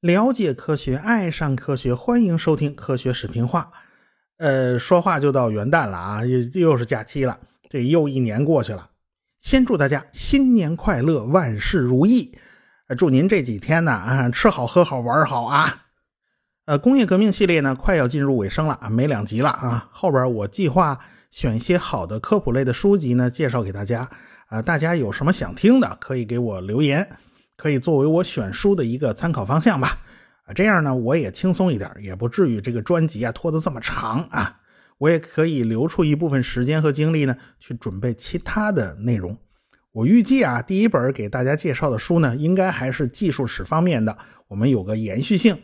了解科学，爱上科学，欢迎收听科学视频化。呃，说话就到元旦了啊，又又是假期了，这又一年过去了。先祝大家新年快乐，万事如意。祝您这几天呢啊，吃好喝好玩好啊。呃，工业革命系列呢，快要进入尾声了啊，没两集了啊。后边我计划选一些好的科普类的书籍呢，介绍给大家啊。大家有什么想听的，可以给我留言。可以作为我选书的一个参考方向吧，啊，这样呢我也轻松一点，也不至于这个专辑啊拖得这么长啊，我也可以留出一部分时间和精力呢去准备其他的内容。我预计啊，第一本给大家介绍的书呢，应该还是技术史方面的，我们有个延续性，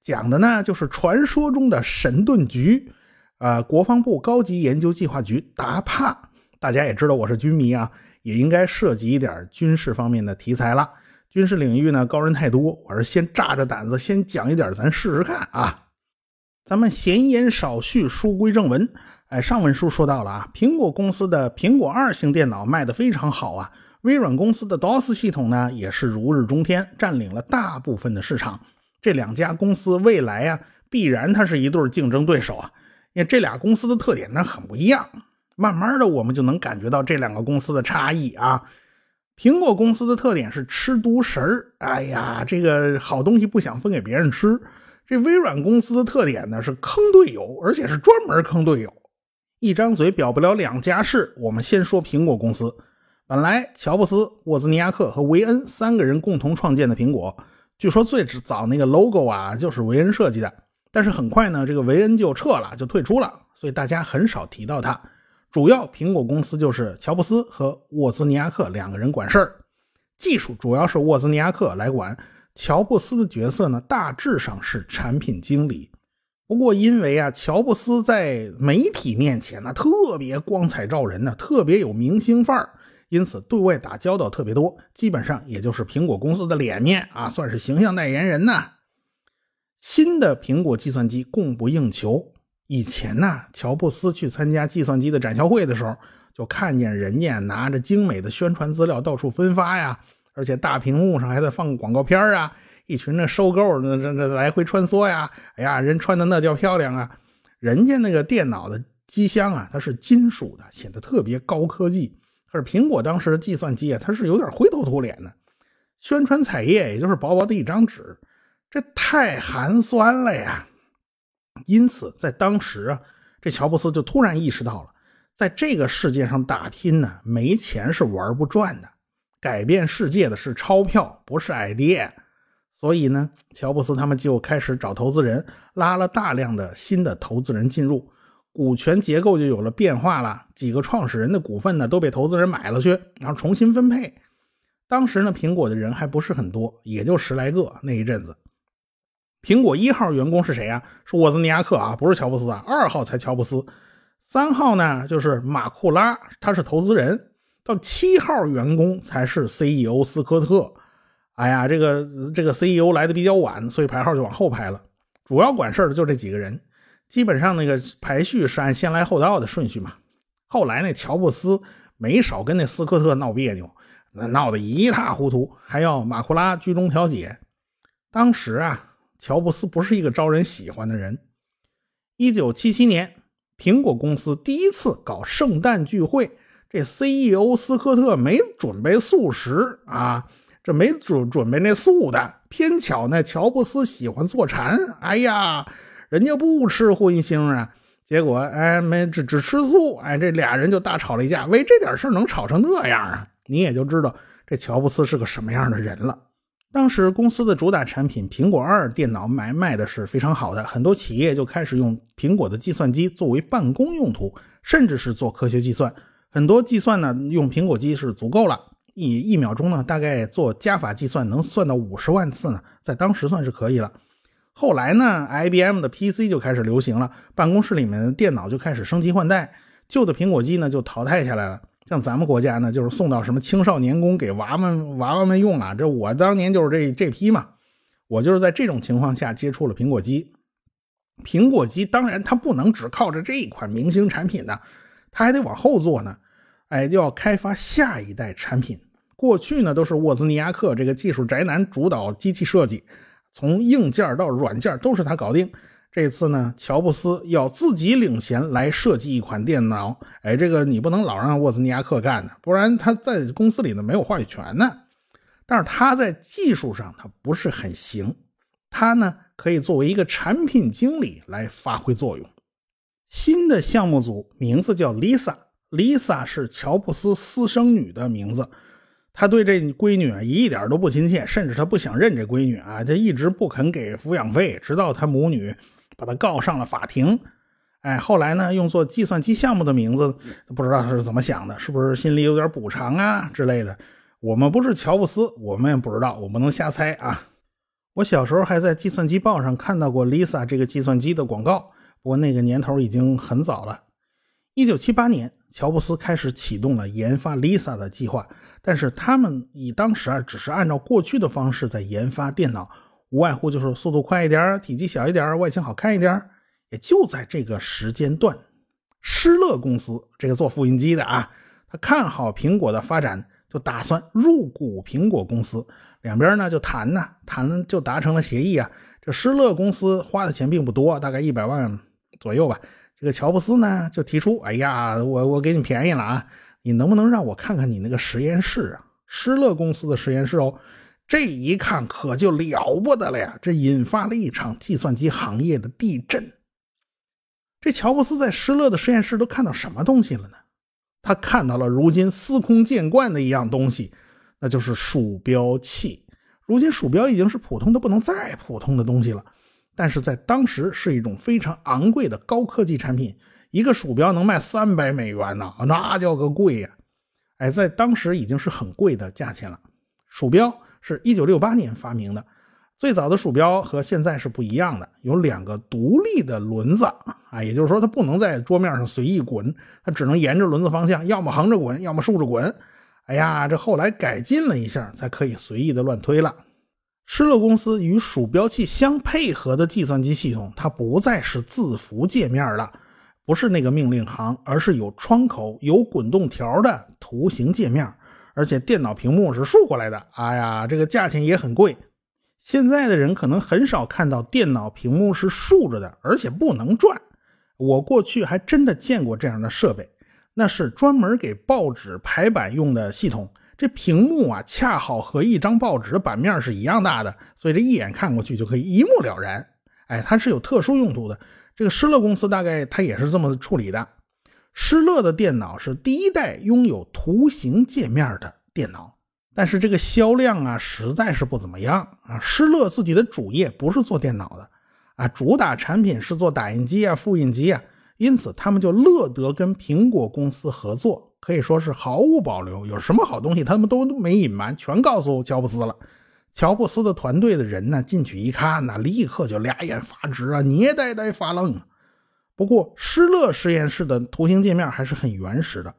讲的呢就是传说中的神盾局，呃，国防部高级研究计划局达帕，大家也知道我是军迷啊，也应该涉及一点军事方面的题材了。军事领域呢，高人太多，我是先炸着胆子先讲一点，咱试试看啊。咱们闲言少叙，书归正文。哎，上文书说到了啊，苹果公司的苹果二型电脑卖得非常好啊，微软公司的 DOS 系统呢也是如日中天，占领了大部分的市场。这两家公司未来啊，必然它是一对竞争对手啊，因为这俩公司的特点呢很不一样。慢慢的，我们就能感觉到这两个公司的差异啊。苹果公司的特点是吃独食儿，哎呀，这个好东西不想分给别人吃。这微软公司的特点呢是坑队友，而且是专门坑队友。一张嘴表不了两家事。我们先说苹果公司，本来乔布斯、沃兹尼亚克和维恩三个人共同创建的苹果，据说最早那个 logo 啊就是维恩设计的，但是很快呢，这个维恩就撤了，就退出了，所以大家很少提到他。主要苹果公司就是乔布斯和沃兹尼亚克两个人管事儿，技术主要是沃兹尼亚克来管，乔布斯的角色呢大致上是产品经理。不过因为啊，乔布斯在媒体面前呢特别光彩照人呢，特别有明星范儿，因此对外打交道特别多，基本上也就是苹果公司的脸面啊，算是形象代言人呐。新的苹果计算机供不应求。以前呢，乔布斯去参加计算机的展销会的时候，就看见人家拿着精美的宣传资料到处分发呀，而且大屏幕上还在放广告片啊，一群那收购那那那来回穿梭呀，哎呀，人穿的那叫漂亮啊！人家那个电脑的机箱啊，它是金属的，显得特别高科技。可是苹果当时的计算机啊，它是有点灰头土脸的，宣传彩页也就是薄薄的一张纸，这太寒酸了呀！因此，在当时啊，这乔布斯就突然意识到了，在这个世界上打拼呢，没钱是玩不转的，改变世界的是钞票，不是 idea。所以呢，乔布斯他们就开始找投资人，拉了大量的新的投资人进入，股权结构就有了变化了。几个创始人的股份呢，都被投资人买了去，然后重新分配。当时呢，苹果的人还不是很多，也就十来个那一阵子。苹果一号员工是谁啊？是沃兹尼亚克啊，不是乔布斯啊。二号才乔布斯，三号呢就是马库拉，他是投资人。到七号员工才是 CEO 斯科特。哎呀，这个这个 CEO 来的比较晚，所以排号就往后排了。主要管事儿的就这几个人，基本上那个排序是按先来后到的顺序嘛。后来那乔布斯没少跟那斯科特闹别扭，那闹得一塌糊涂，还要马库拉居中调解。当时啊。乔布斯不是一个招人喜欢的人。一九七七年，苹果公司第一次搞圣诞聚会，这 CEO 斯科特没准备素食啊，这没准准备那素的。偏巧呢，乔布斯喜欢坐禅，哎呀，人家不吃荤腥啊。结果哎，没只只吃素，哎，这俩人就大吵了一架。为这点事能吵成那样啊？你也就知道这乔布斯是个什么样的人了。当时公司的主打产品苹果二电脑卖卖的是非常好的，很多企业就开始用苹果的计算机作为办公用途，甚至是做科学计算。很多计算呢用苹果机是足够了，一一秒钟呢大概做加法计算能算到五十万次呢，在当时算是可以了。后来呢，IBM 的 PC 就开始流行了，办公室里面的电脑就开始升级换代，旧的苹果机呢就淘汰下来了。像咱们国家呢，就是送到什么青少年宫给娃们娃娃们用啊。这我当年就是这这批嘛，我就是在这种情况下接触了苹果机。苹果机当然它不能只靠着这一款明星产品呢，它还得往后做呢。哎，要开发下一代产品。过去呢，都是沃兹尼亚克这个技术宅男主导机器设计，从硬件到软件都是他搞定。这次呢，乔布斯要自己领钱来设计一款电脑。哎，这个你不能老让沃兹尼亚克干呢，不然他在公司里呢没有话语权呢。但是他在技术上他不是很行，他呢可以作为一个产品经理来发挥作用。新的项目组名字叫 Lisa，Lisa 是乔布斯私生女的名字。他对这闺女啊一点都不亲切，甚至他不想认这闺女啊，他一直不肯给抚养费，直到他母女把他告上了法庭。哎，后来呢，用做计算机项目的名字，不知道他是怎么想的，是不是心里有点补偿啊之类的？我们不是乔布斯，我们也不知道，我不能瞎猜啊。我小时候还在计算机报上看到过 Lisa 这个计算机的广告，不过那个年头已经很早了。一九七八年，乔布斯开始启动了研发 Lisa 的计划，但是他们以当时啊，只是按照过去的方式在研发电脑，无外乎就是速度快一点、体积小一点、外形好看一点。也就在这个时间段，施乐公司这个做复印机的啊，他看好苹果的发展，就打算入股苹果公司。两边呢就谈呢，谈就达成了协议啊。这施乐公司花的钱并不多，大概一百万左右吧。这个乔布斯呢，就提出：“哎呀，我我给你便宜了啊！你能不能让我看看你那个实验室啊？施乐公司的实验室哦。这一看可就了不得了呀！这引发了一场计算机行业的地震。这乔布斯在施乐的实验室都看到什么东西了呢？他看到了如今司空见惯的一样东西，那就是鼠标器。如今鼠标已经是普通的不能再普通的东西了。”但是在当时是一种非常昂贵的高科技产品，一个鼠标能卖三百美元呢，那叫个贵呀！哎，在当时已经是很贵的价钱了。鼠标是一九六八年发明的，最早的鼠标和现在是不一样的，有两个独立的轮子啊，也就是说它不能在桌面上随意滚，它只能沿着轮子方向，要么横着滚，要么竖着滚。哎呀，这后来改进了一下，才可以随意的乱推了。施乐公司与鼠标器相配合的计算机系统，它不再是字符界面了，不是那个命令行，而是有窗口、有滚动条的图形界面，而且电脑屏幕是竖过来的。哎呀，这个价钱也很贵。现在的人可能很少看到电脑屏幕是竖着的，而且不能转。我过去还真的见过这样的设备，那是专门给报纸排版用的系统。这屏幕啊，恰好和一张报纸的版面是一样大的，所以这一眼看过去就可以一目了然。哎，它是有特殊用途的。这个施乐公司大概它也是这么处理的。施乐的电脑是第一代拥有图形界面的电脑，但是这个销量啊实在是不怎么样啊。施乐自己的主业不是做电脑的啊，主打产品是做打印机啊、复印机啊，因此他们就乐得跟苹果公司合作。可以说是毫无保留，有什么好东西他们都没隐瞒，全告诉乔布斯了。乔布斯的团队的人呢，进去一看呢，立刻就俩眼发直啊，捏呆呆发愣。不过施乐实验室的图形界面还是很原始的，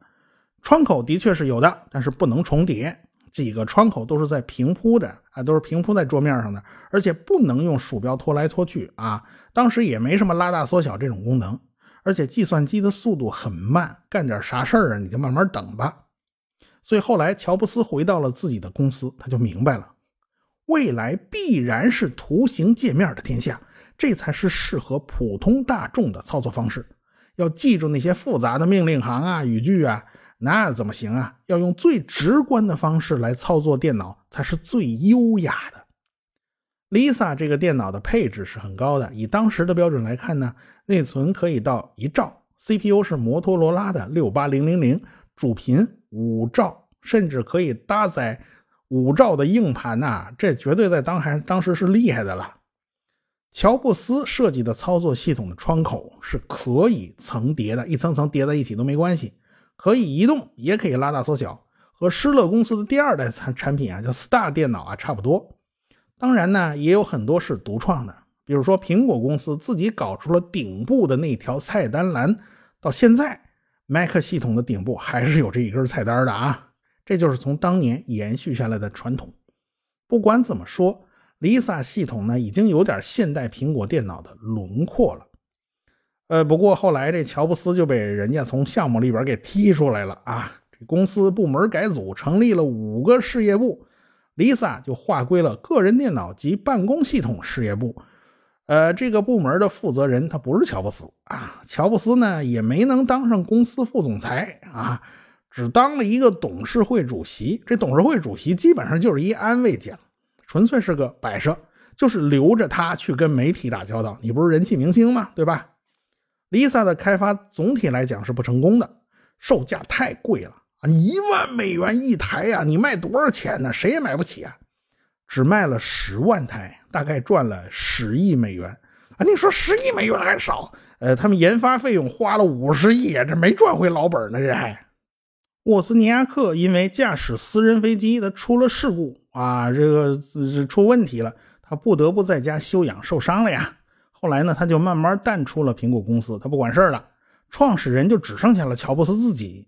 窗口的确是有的，但是不能重叠，几个窗口都是在平铺的啊，都是平铺在桌面上的，而且不能用鼠标拖来拖去啊。当时也没什么拉大缩小这种功能。而且计算机的速度很慢，干点啥事儿啊？你就慢慢等吧。所以后来乔布斯回到了自己的公司，他就明白了，未来必然是图形界面的天下，这才是适合普通大众的操作方式。要记住那些复杂的命令行啊、语句啊，那怎么行啊？要用最直观的方式来操作电脑，才是最优雅的。Lisa 这个电脑的配置是很高的，以当时的标准来看呢，内存可以到一兆，CPU 是摩托罗拉的六八零零零，主频五兆，甚至可以搭载五兆的硬盘呐，这绝对在当还当时是厉害的了。乔布斯设计的操作系统的窗口是可以层叠的，一层层叠在一起都没关系，可以移动，也可以拉大缩小，和施乐公司的第二代产产品啊，叫 Star 电脑啊差不多。当然呢，也有很多是独创的，比如说苹果公司自己搞出了顶部的那条菜单栏，到现在，Mac 系统的顶部还是有这一根菜单的啊，这就是从当年延续下来的传统。不管怎么说，Lisa 系统呢已经有点现代苹果电脑的轮廓了。呃，不过后来这乔布斯就被人家从项目里边给踢出来了啊，这公司部门改组，成立了五个事业部，Lisa 就划归了个人电脑及办公系统事业部。呃，这个部门的负责人他不是乔布斯啊，乔布斯呢也没能当上公司副总裁啊，只当了一个董事会主席。这董事会主席基本上就是一安慰奖，纯粹是个摆设，就是留着他去跟媒体打交道。你不是人气明星吗？对吧？Lisa 的开发总体来讲是不成功的，售价太贵了啊，一万美元一台呀，你卖多少钱呢？谁也买不起啊。只卖了十万台，大概赚了十亿美元啊！你说十亿美元还少？呃，他们研发费用花了五十亿，这没赚回老本呢。这还，沃斯尼亚克因为驾驶私人飞机，他出了事故啊，这个出问题了，他不得不在家休养，受伤了呀。后来呢，他就慢慢淡出了苹果公司，他不管事了。创始人就只剩下了乔布斯自己。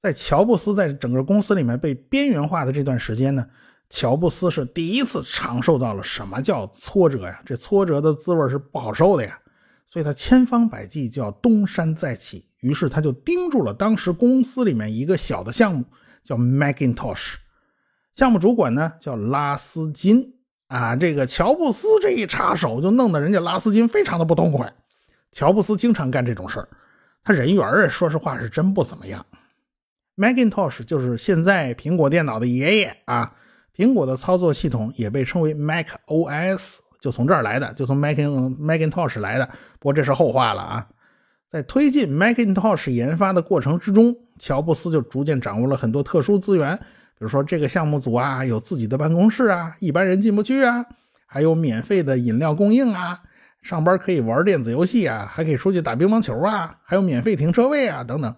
在乔布斯在整个公司里面被边缘化的这段时间呢。乔布斯是第一次尝受到了什么叫挫折呀？这挫折的滋味是不好受的呀，所以他千方百计就要东山再起。于是他就盯住了当时公司里面一个小的项目，叫 Macintosh。项目主管呢叫拉斯金啊。这个乔布斯这一插手，就弄得人家拉斯金非常的不痛快。乔布斯经常干这种事儿，他人缘儿说实话是真不怎么样。Macintosh 就是现在苹果电脑的爷爷啊。苹果的操作系统也被称为 Mac OS，就从这儿来的，就从 Mac Macintosh 来的。不过这是后话了啊。在推进 Macintosh 研发的过程之中，乔布斯就逐渐掌握了很多特殊资源，比如说这个项目组啊有自己的办公室啊，一般人进不去啊，还有免费的饮料供应啊，上班可以玩电子游戏啊，还可以出去打乒乓球啊，还有免费停车位啊等等。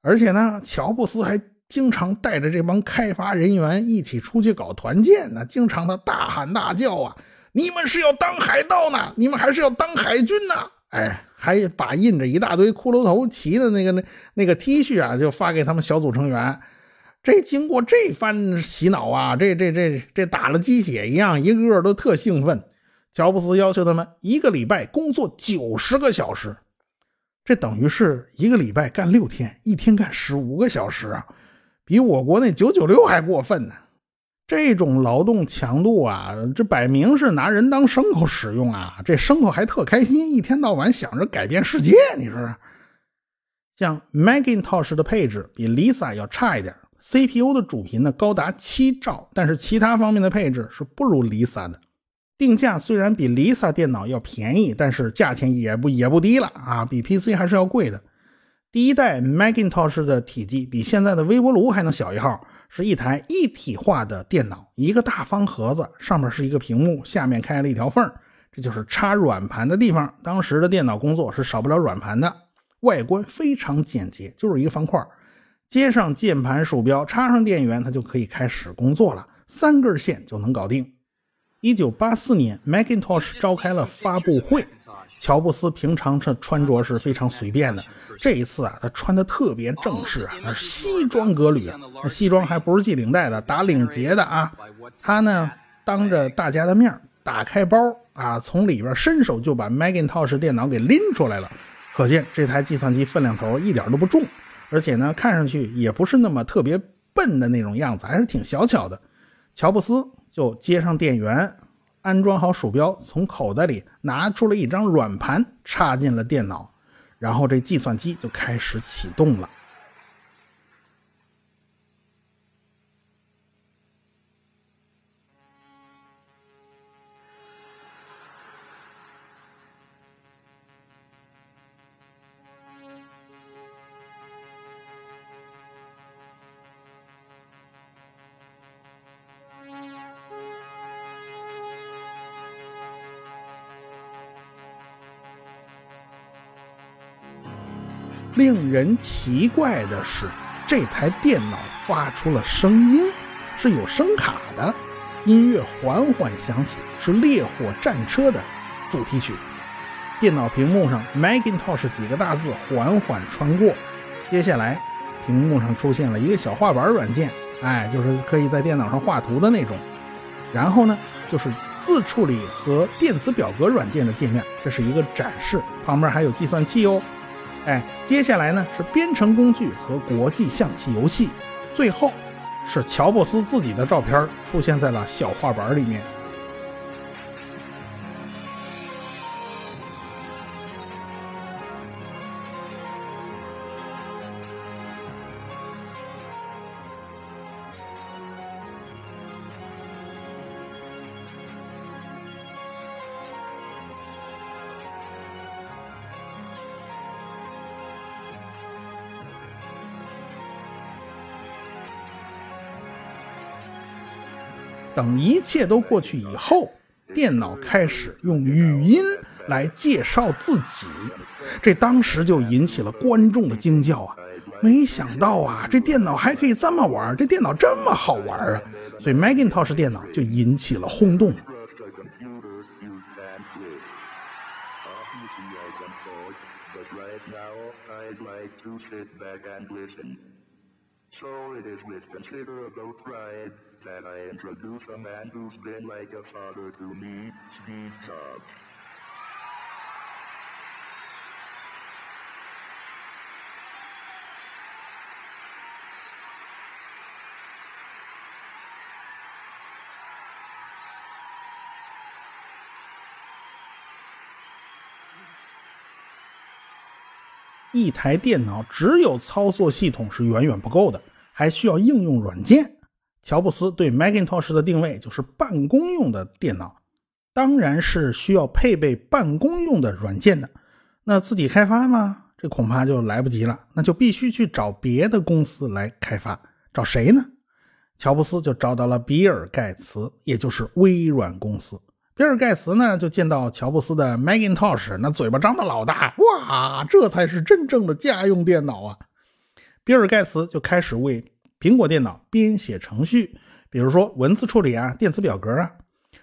而且呢，乔布斯还经常带着这帮开发人员一起出去搞团建呢，经常的大喊大叫啊！你们是要当海盗呢？你们还是要当海军呢？哎，还把印着一大堆骷髅头旗的那个那那个 T 恤啊，就发给他们小组成员。这经过这番洗脑啊，这这这这打了鸡血一样，一个个都特兴奋。乔布斯要求他们一个礼拜工作九十个小时，这等于是一个礼拜干六天，一天干十五个小时啊！比我国那九九六还过分呢！这种劳动强度啊，这摆明是拿人当牲口使用啊！这牲口还特开心，一天到晚想着改变世界。你说，像 Macintosh 的配置比 Lisa 要差一点，CPU 的主频呢高达七兆，但是其他方面的配置是不如 Lisa 的。定价虽然比 Lisa 电脑要便宜，但是价钱也不也不低了啊，比 PC 还是要贵的。第一代 Macintosh 的体积比现在的微波炉还能小一号，是一台一体化的电脑，一个大方盒子，上面是一个屏幕，下面开了一条缝，这就是插软盘的地方。当时的电脑工作是少不了软盘的，外观非常简洁，就是一个方块，接上键盘、鼠标，插上电源，它就可以开始工作了，三根线就能搞定。一九八四年，Macintosh 召开了发布会。乔布斯平常这穿着是非常随便的，这一次啊，他穿的特别正式啊，那是西装革履，那西装还不是系领带的，打领结的啊。他呢，当着大家的面打开包啊，从里边伸手就把 Macintosh 电脑给拎出来了，可见这台计算机分量头一点都不重，而且呢，看上去也不是那么特别笨的那种样子，还是挺小巧的。乔布斯就接上电源。安装好鼠标，从口袋里拿出了一张软盘，插进了电脑，然后这计算机就开始启动了。令人奇怪的是，这台电脑发出了声音，是有声卡的。音乐缓缓响起，是《烈火战车》的主题曲。电脑屏幕上 “Macintosh” 几个大字缓缓穿过。接下来，屏幕上出现了一个小画板软件，哎，就是可以在电脑上画图的那种。然后呢，就是自处理和电子表格软件的界面。这是一个展示，旁边还有计算器哦。哎，接下来呢是编程工具和国际象棋游戏，最后是乔布斯自己的照片出现在了小画板里面。一切都过去以后，电脑开始用语音来介绍自己，这当时就引起了观众的惊叫啊！没想到啊，这电脑还可以这么玩，这电脑这么好玩啊！所以 Macintosh 电脑就引起了轰动。That I introduce a man who's been like a father to me, Steve Jobs. 一台电脑只有操作系统是远远不够的，还需要应用软件。乔布斯对 Macintosh 的定位就是办公用的电脑，当然是需要配备办公用的软件的。那自己开发吗？这恐怕就来不及了，那就必须去找别的公司来开发。找谁呢？乔布斯就找到了比尔盖茨，也就是微软公司。比尔盖茨呢，就见到乔布斯的 Macintosh，那嘴巴张得老大，哇，这才是真正的家用电脑啊！比尔盖茨就开始为苹果电脑编写程序，比如说文字处理啊、电子表格啊。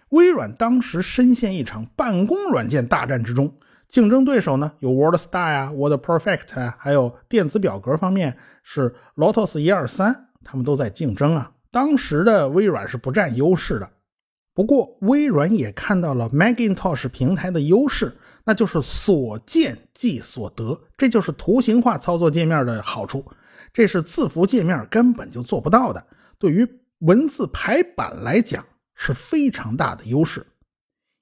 微软当时深陷一场办公软件大战之中，竞争对手呢有 WordStar 呀、WordPerfect 啊，还有电子表格方面是 Lotus 一二三，他们都在竞争啊。当时的微软是不占优势的。不过，微软也看到了 Macintosh 平台的优势，那就是所见即所得，这就是图形化操作界面的好处。这是字符界面根本就做不到的，对于文字排版来讲是非常大的优势。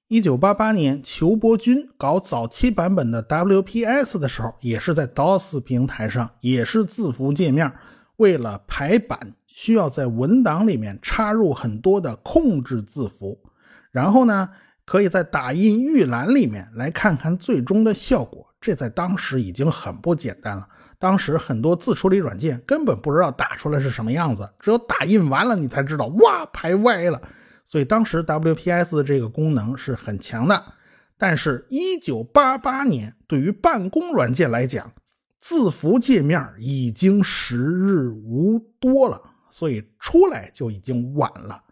一九八八年，裘伯君搞早期版本的 WPS 的时候，也是在 DOS 平台上，也是字符界面。为了排版，需要在文档里面插入很多的控制字符，然后呢，可以在打印预览里面来看看最终的效果。这在当时已经很不简单了。当时很多字处理软件根本不知道打出来是什么样子，只有打印完了你才知道，哇，排歪了。所以当时 WPS 这个功能是很强的。但是1988年对于办公软件来讲，字符界面已经时日无多了，所以出来就已经晚了。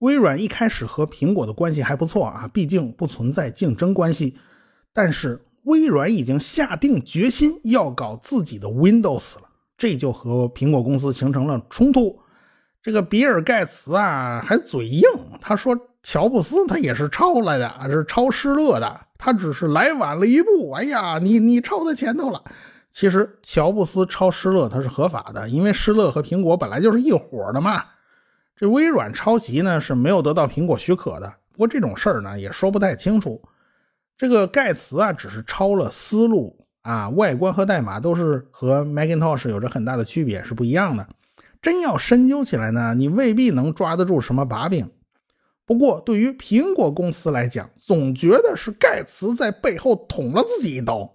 微软一开始和苹果的关系还不错啊，毕竟不存在竞争关系。但是微软已经下定决心要搞自己的 Windows 了，这就和苹果公司形成了冲突。这个比尔盖茨啊还嘴硬，他说乔布斯他也是抄来的，是抄施乐的，他只是来晚了一步。哎呀，你你抄在前头了。其实乔布斯抄施乐他是合法的，因为施乐和苹果本来就是一伙的嘛。这微软抄袭呢是没有得到苹果许可的。不过这种事儿呢也说不太清楚。这个盖茨啊只是抄了思路啊，外观和代码都是和 Macintosh 有着很大的区别，是不一样的。真要深究起来呢，你未必能抓得住什么把柄。不过对于苹果公司来讲，总觉得是盖茨在背后捅了自己一刀。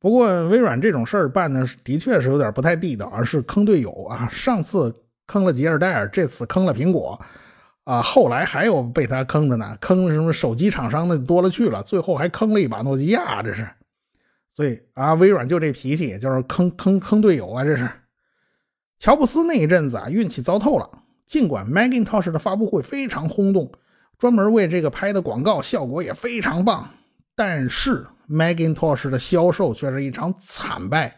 不过微软这种事儿办的的确是有点不太地道，而是坑队友啊！上次坑了吉尔戴尔，这次坑了苹果，啊，后来还有被他坑的呢，坑什么手机厂商的多了去了，最后还坑了一把诺基亚，这是。所以啊，微软就这脾气，就是坑坑坑队友啊！这是。乔布斯那一阵子啊，运气糟透了。尽管 Macintosh 的发布会非常轰动，专门为这个拍的广告效果也非常棒，但是。Macintosh 的销售却是一场惨败，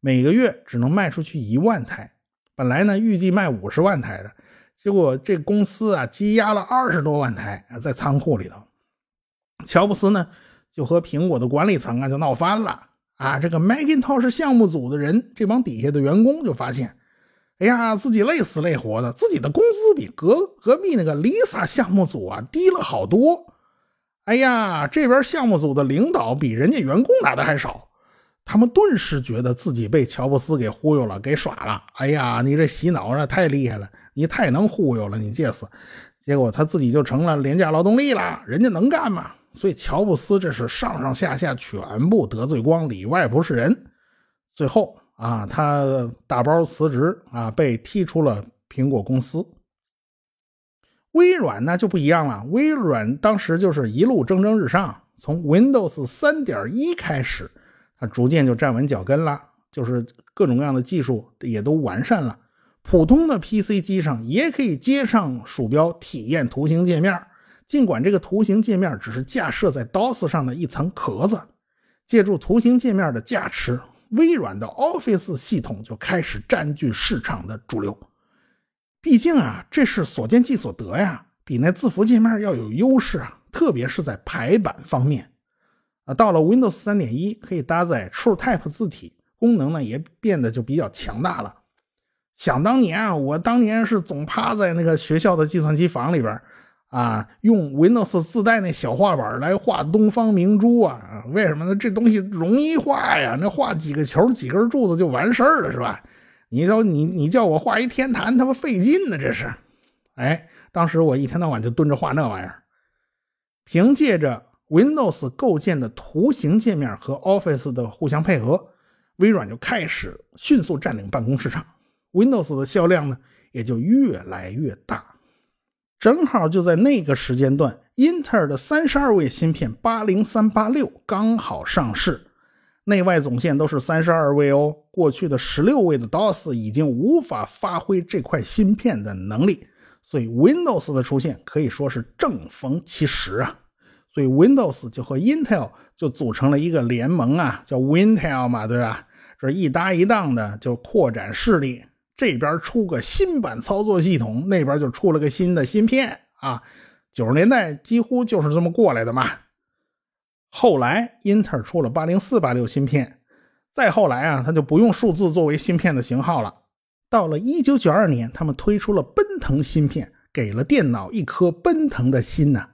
每个月只能卖出去一万台。本来呢，预计卖五十万台的，结果这公司啊积压了二十多万台在仓库里头。乔布斯呢就和苹果的管理层啊就闹翻了啊，这个 Macintosh 项目组的人，这帮底下的员工就发现，哎呀，自己累死累活的，自己的工资比隔隔壁那个 Lisa 项目组啊低了好多。哎呀，这边项目组的领导比人家员工拿的还少，他们顿时觉得自己被乔布斯给忽悠了，给耍了。哎呀，你这洗脑啊太厉害了，你太能忽悠了，你借死。结果他自己就成了廉价劳动力了，人家能干吗？所以乔布斯这是上上下下全部得罪光，里外不是人。最后啊，他大包辞职啊，被踢出了苹果公司。微软呢就不一样了，微软当时就是一路蒸蒸日上，从 Windows 3.1开始，它逐渐就站稳脚跟了，就是各种各样的技术也都完善了。普通的 PC 机上也可以接上鼠标体验图形界面。尽管这个图形界面只是架设在 DOS 上的一层壳子，借助图形界面的加持，微软的 Office 系统就开始占据市场的主流。毕竟啊，这是所见即所得呀，比那字符界面要有优势啊，特别是在排版方面。啊，到了 Windows 3.1，可以搭载 TrueType 字体，功能呢也变得就比较强大了。想当年啊，我当年是总趴在那个学校的计算机房里边。啊，用 Windows 自带那小画板来画东方明珠啊？为什么呢？这东西容易画呀，那画几个球、几根柱子就完事儿了，是吧？你说你你叫我画一天坛，他妈费劲呢，这是。哎，当时我一天到晚就蹲着画那玩意儿。凭借着 Windows 构建的图形界面和 Office 的互相配合，微软就开始迅速占领办公市场，Windows 的销量呢也就越来越大。正好就在那个时间段，英特尔的三十二位芯片八零三八六刚好上市，内外总线都是三十二位哦。过去的十六位的 DOS 已经无法发挥这块芯片的能力，所以 Windows 的出现可以说是正逢其时啊。所以 Windows 就和 Intel 就组成了一个联盟啊，叫 Wintel 嘛，对吧？这一搭一档的就扩展势力。这边出个新版操作系统，那边就出了个新的芯片啊！九十年代几乎就是这么过来的嘛。后来英特尔出了八零四八六芯片，再后来啊，他就不用数字作为芯片的型号了。到了一九九二年，他们推出了奔腾芯片，给了电脑一颗奔腾的心呐。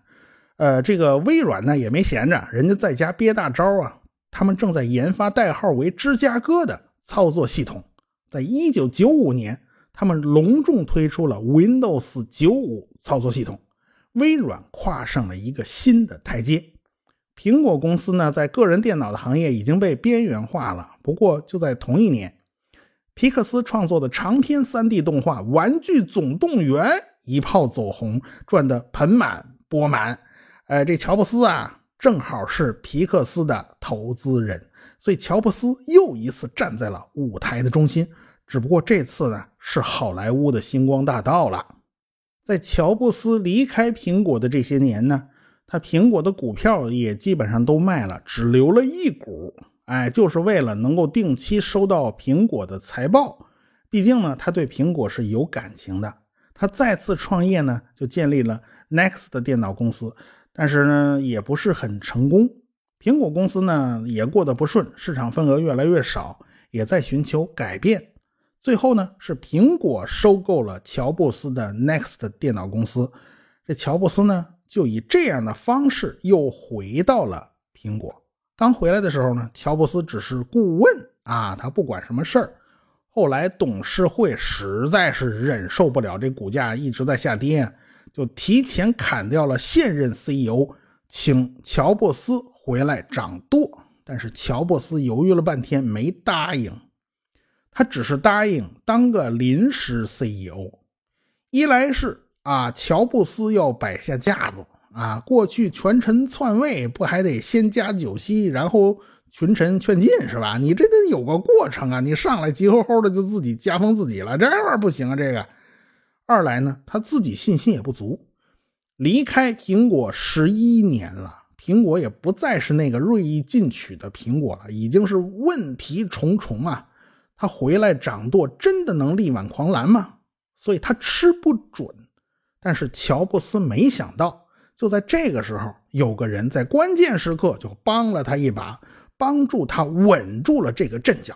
呃，这个微软呢也没闲着，人家在家憋大招啊，他们正在研发代号为芝加哥的操作系统。在一九九五年，他们隆重推出了 Windows 九五操作系统，微软跨上了一个新的台阶。苹果公司呢，在个人电脑的行业已经被边缘化了。不过，就在同一年，皮克斯创作的长篇 3D 动画《玩具总动员》一炮走红，赚得盆满钵满。哎，这乔布斯啊，正好是皮克斯的投资人，所以乔布斯又一次站在了舞台的中心。只不过这次呢，是好莱坞的星光大道了。在乔布斯离开苹果的这些年呢，他苹果的股票也基本上都卖了，只留了一股。哎，就是为了能够定期收到苹果的财报。毕竟呢，他对苹果是有感情的。他再次创业呢，就建立了 Next 电脑公司，但是呢，也不是很成功。苹果公司呢，也过得不顺，市场份额越来越少，也在寻求改变。最后呢，是苹果收购了乔布斯的 Next 电脑公司。这乔布斯呢，就以这样的方式又回到了苹果。刚回来的时候呢，乔布斯只是顾问啊，他不管什么事儿。后来董事会实在是忍受不了这股价一直在下跌，就提前砍掉了现任 CEO，请乔布斯回来掌舵。但是乔布斯犹豫了半天，没答应。他只是答应当个临时 CEO，一来是啊，乔布斯要摆下架子啊，过去权臣篡位不还得先加酒席，然后群臣劝进是吧？你这得有个过程啊，你上来急吼吼的就自己加封自己了，这玩意儿不行啊。这个二来呢，他自己信心也不足，离开苹果十一年了，苹果也不再是那个锐意进取的苹果了，已经是问题重重啊。他回来掌舵，真的能力挽狂澜吗？所以他吃不准。但是乔布斯没想到，就在这个时候，有个人在关键时刻就帮了他一把，帮助他稳住了这个阵脚。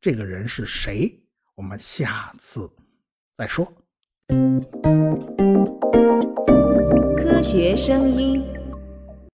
这个人是谁？我们下次再说。科学声音。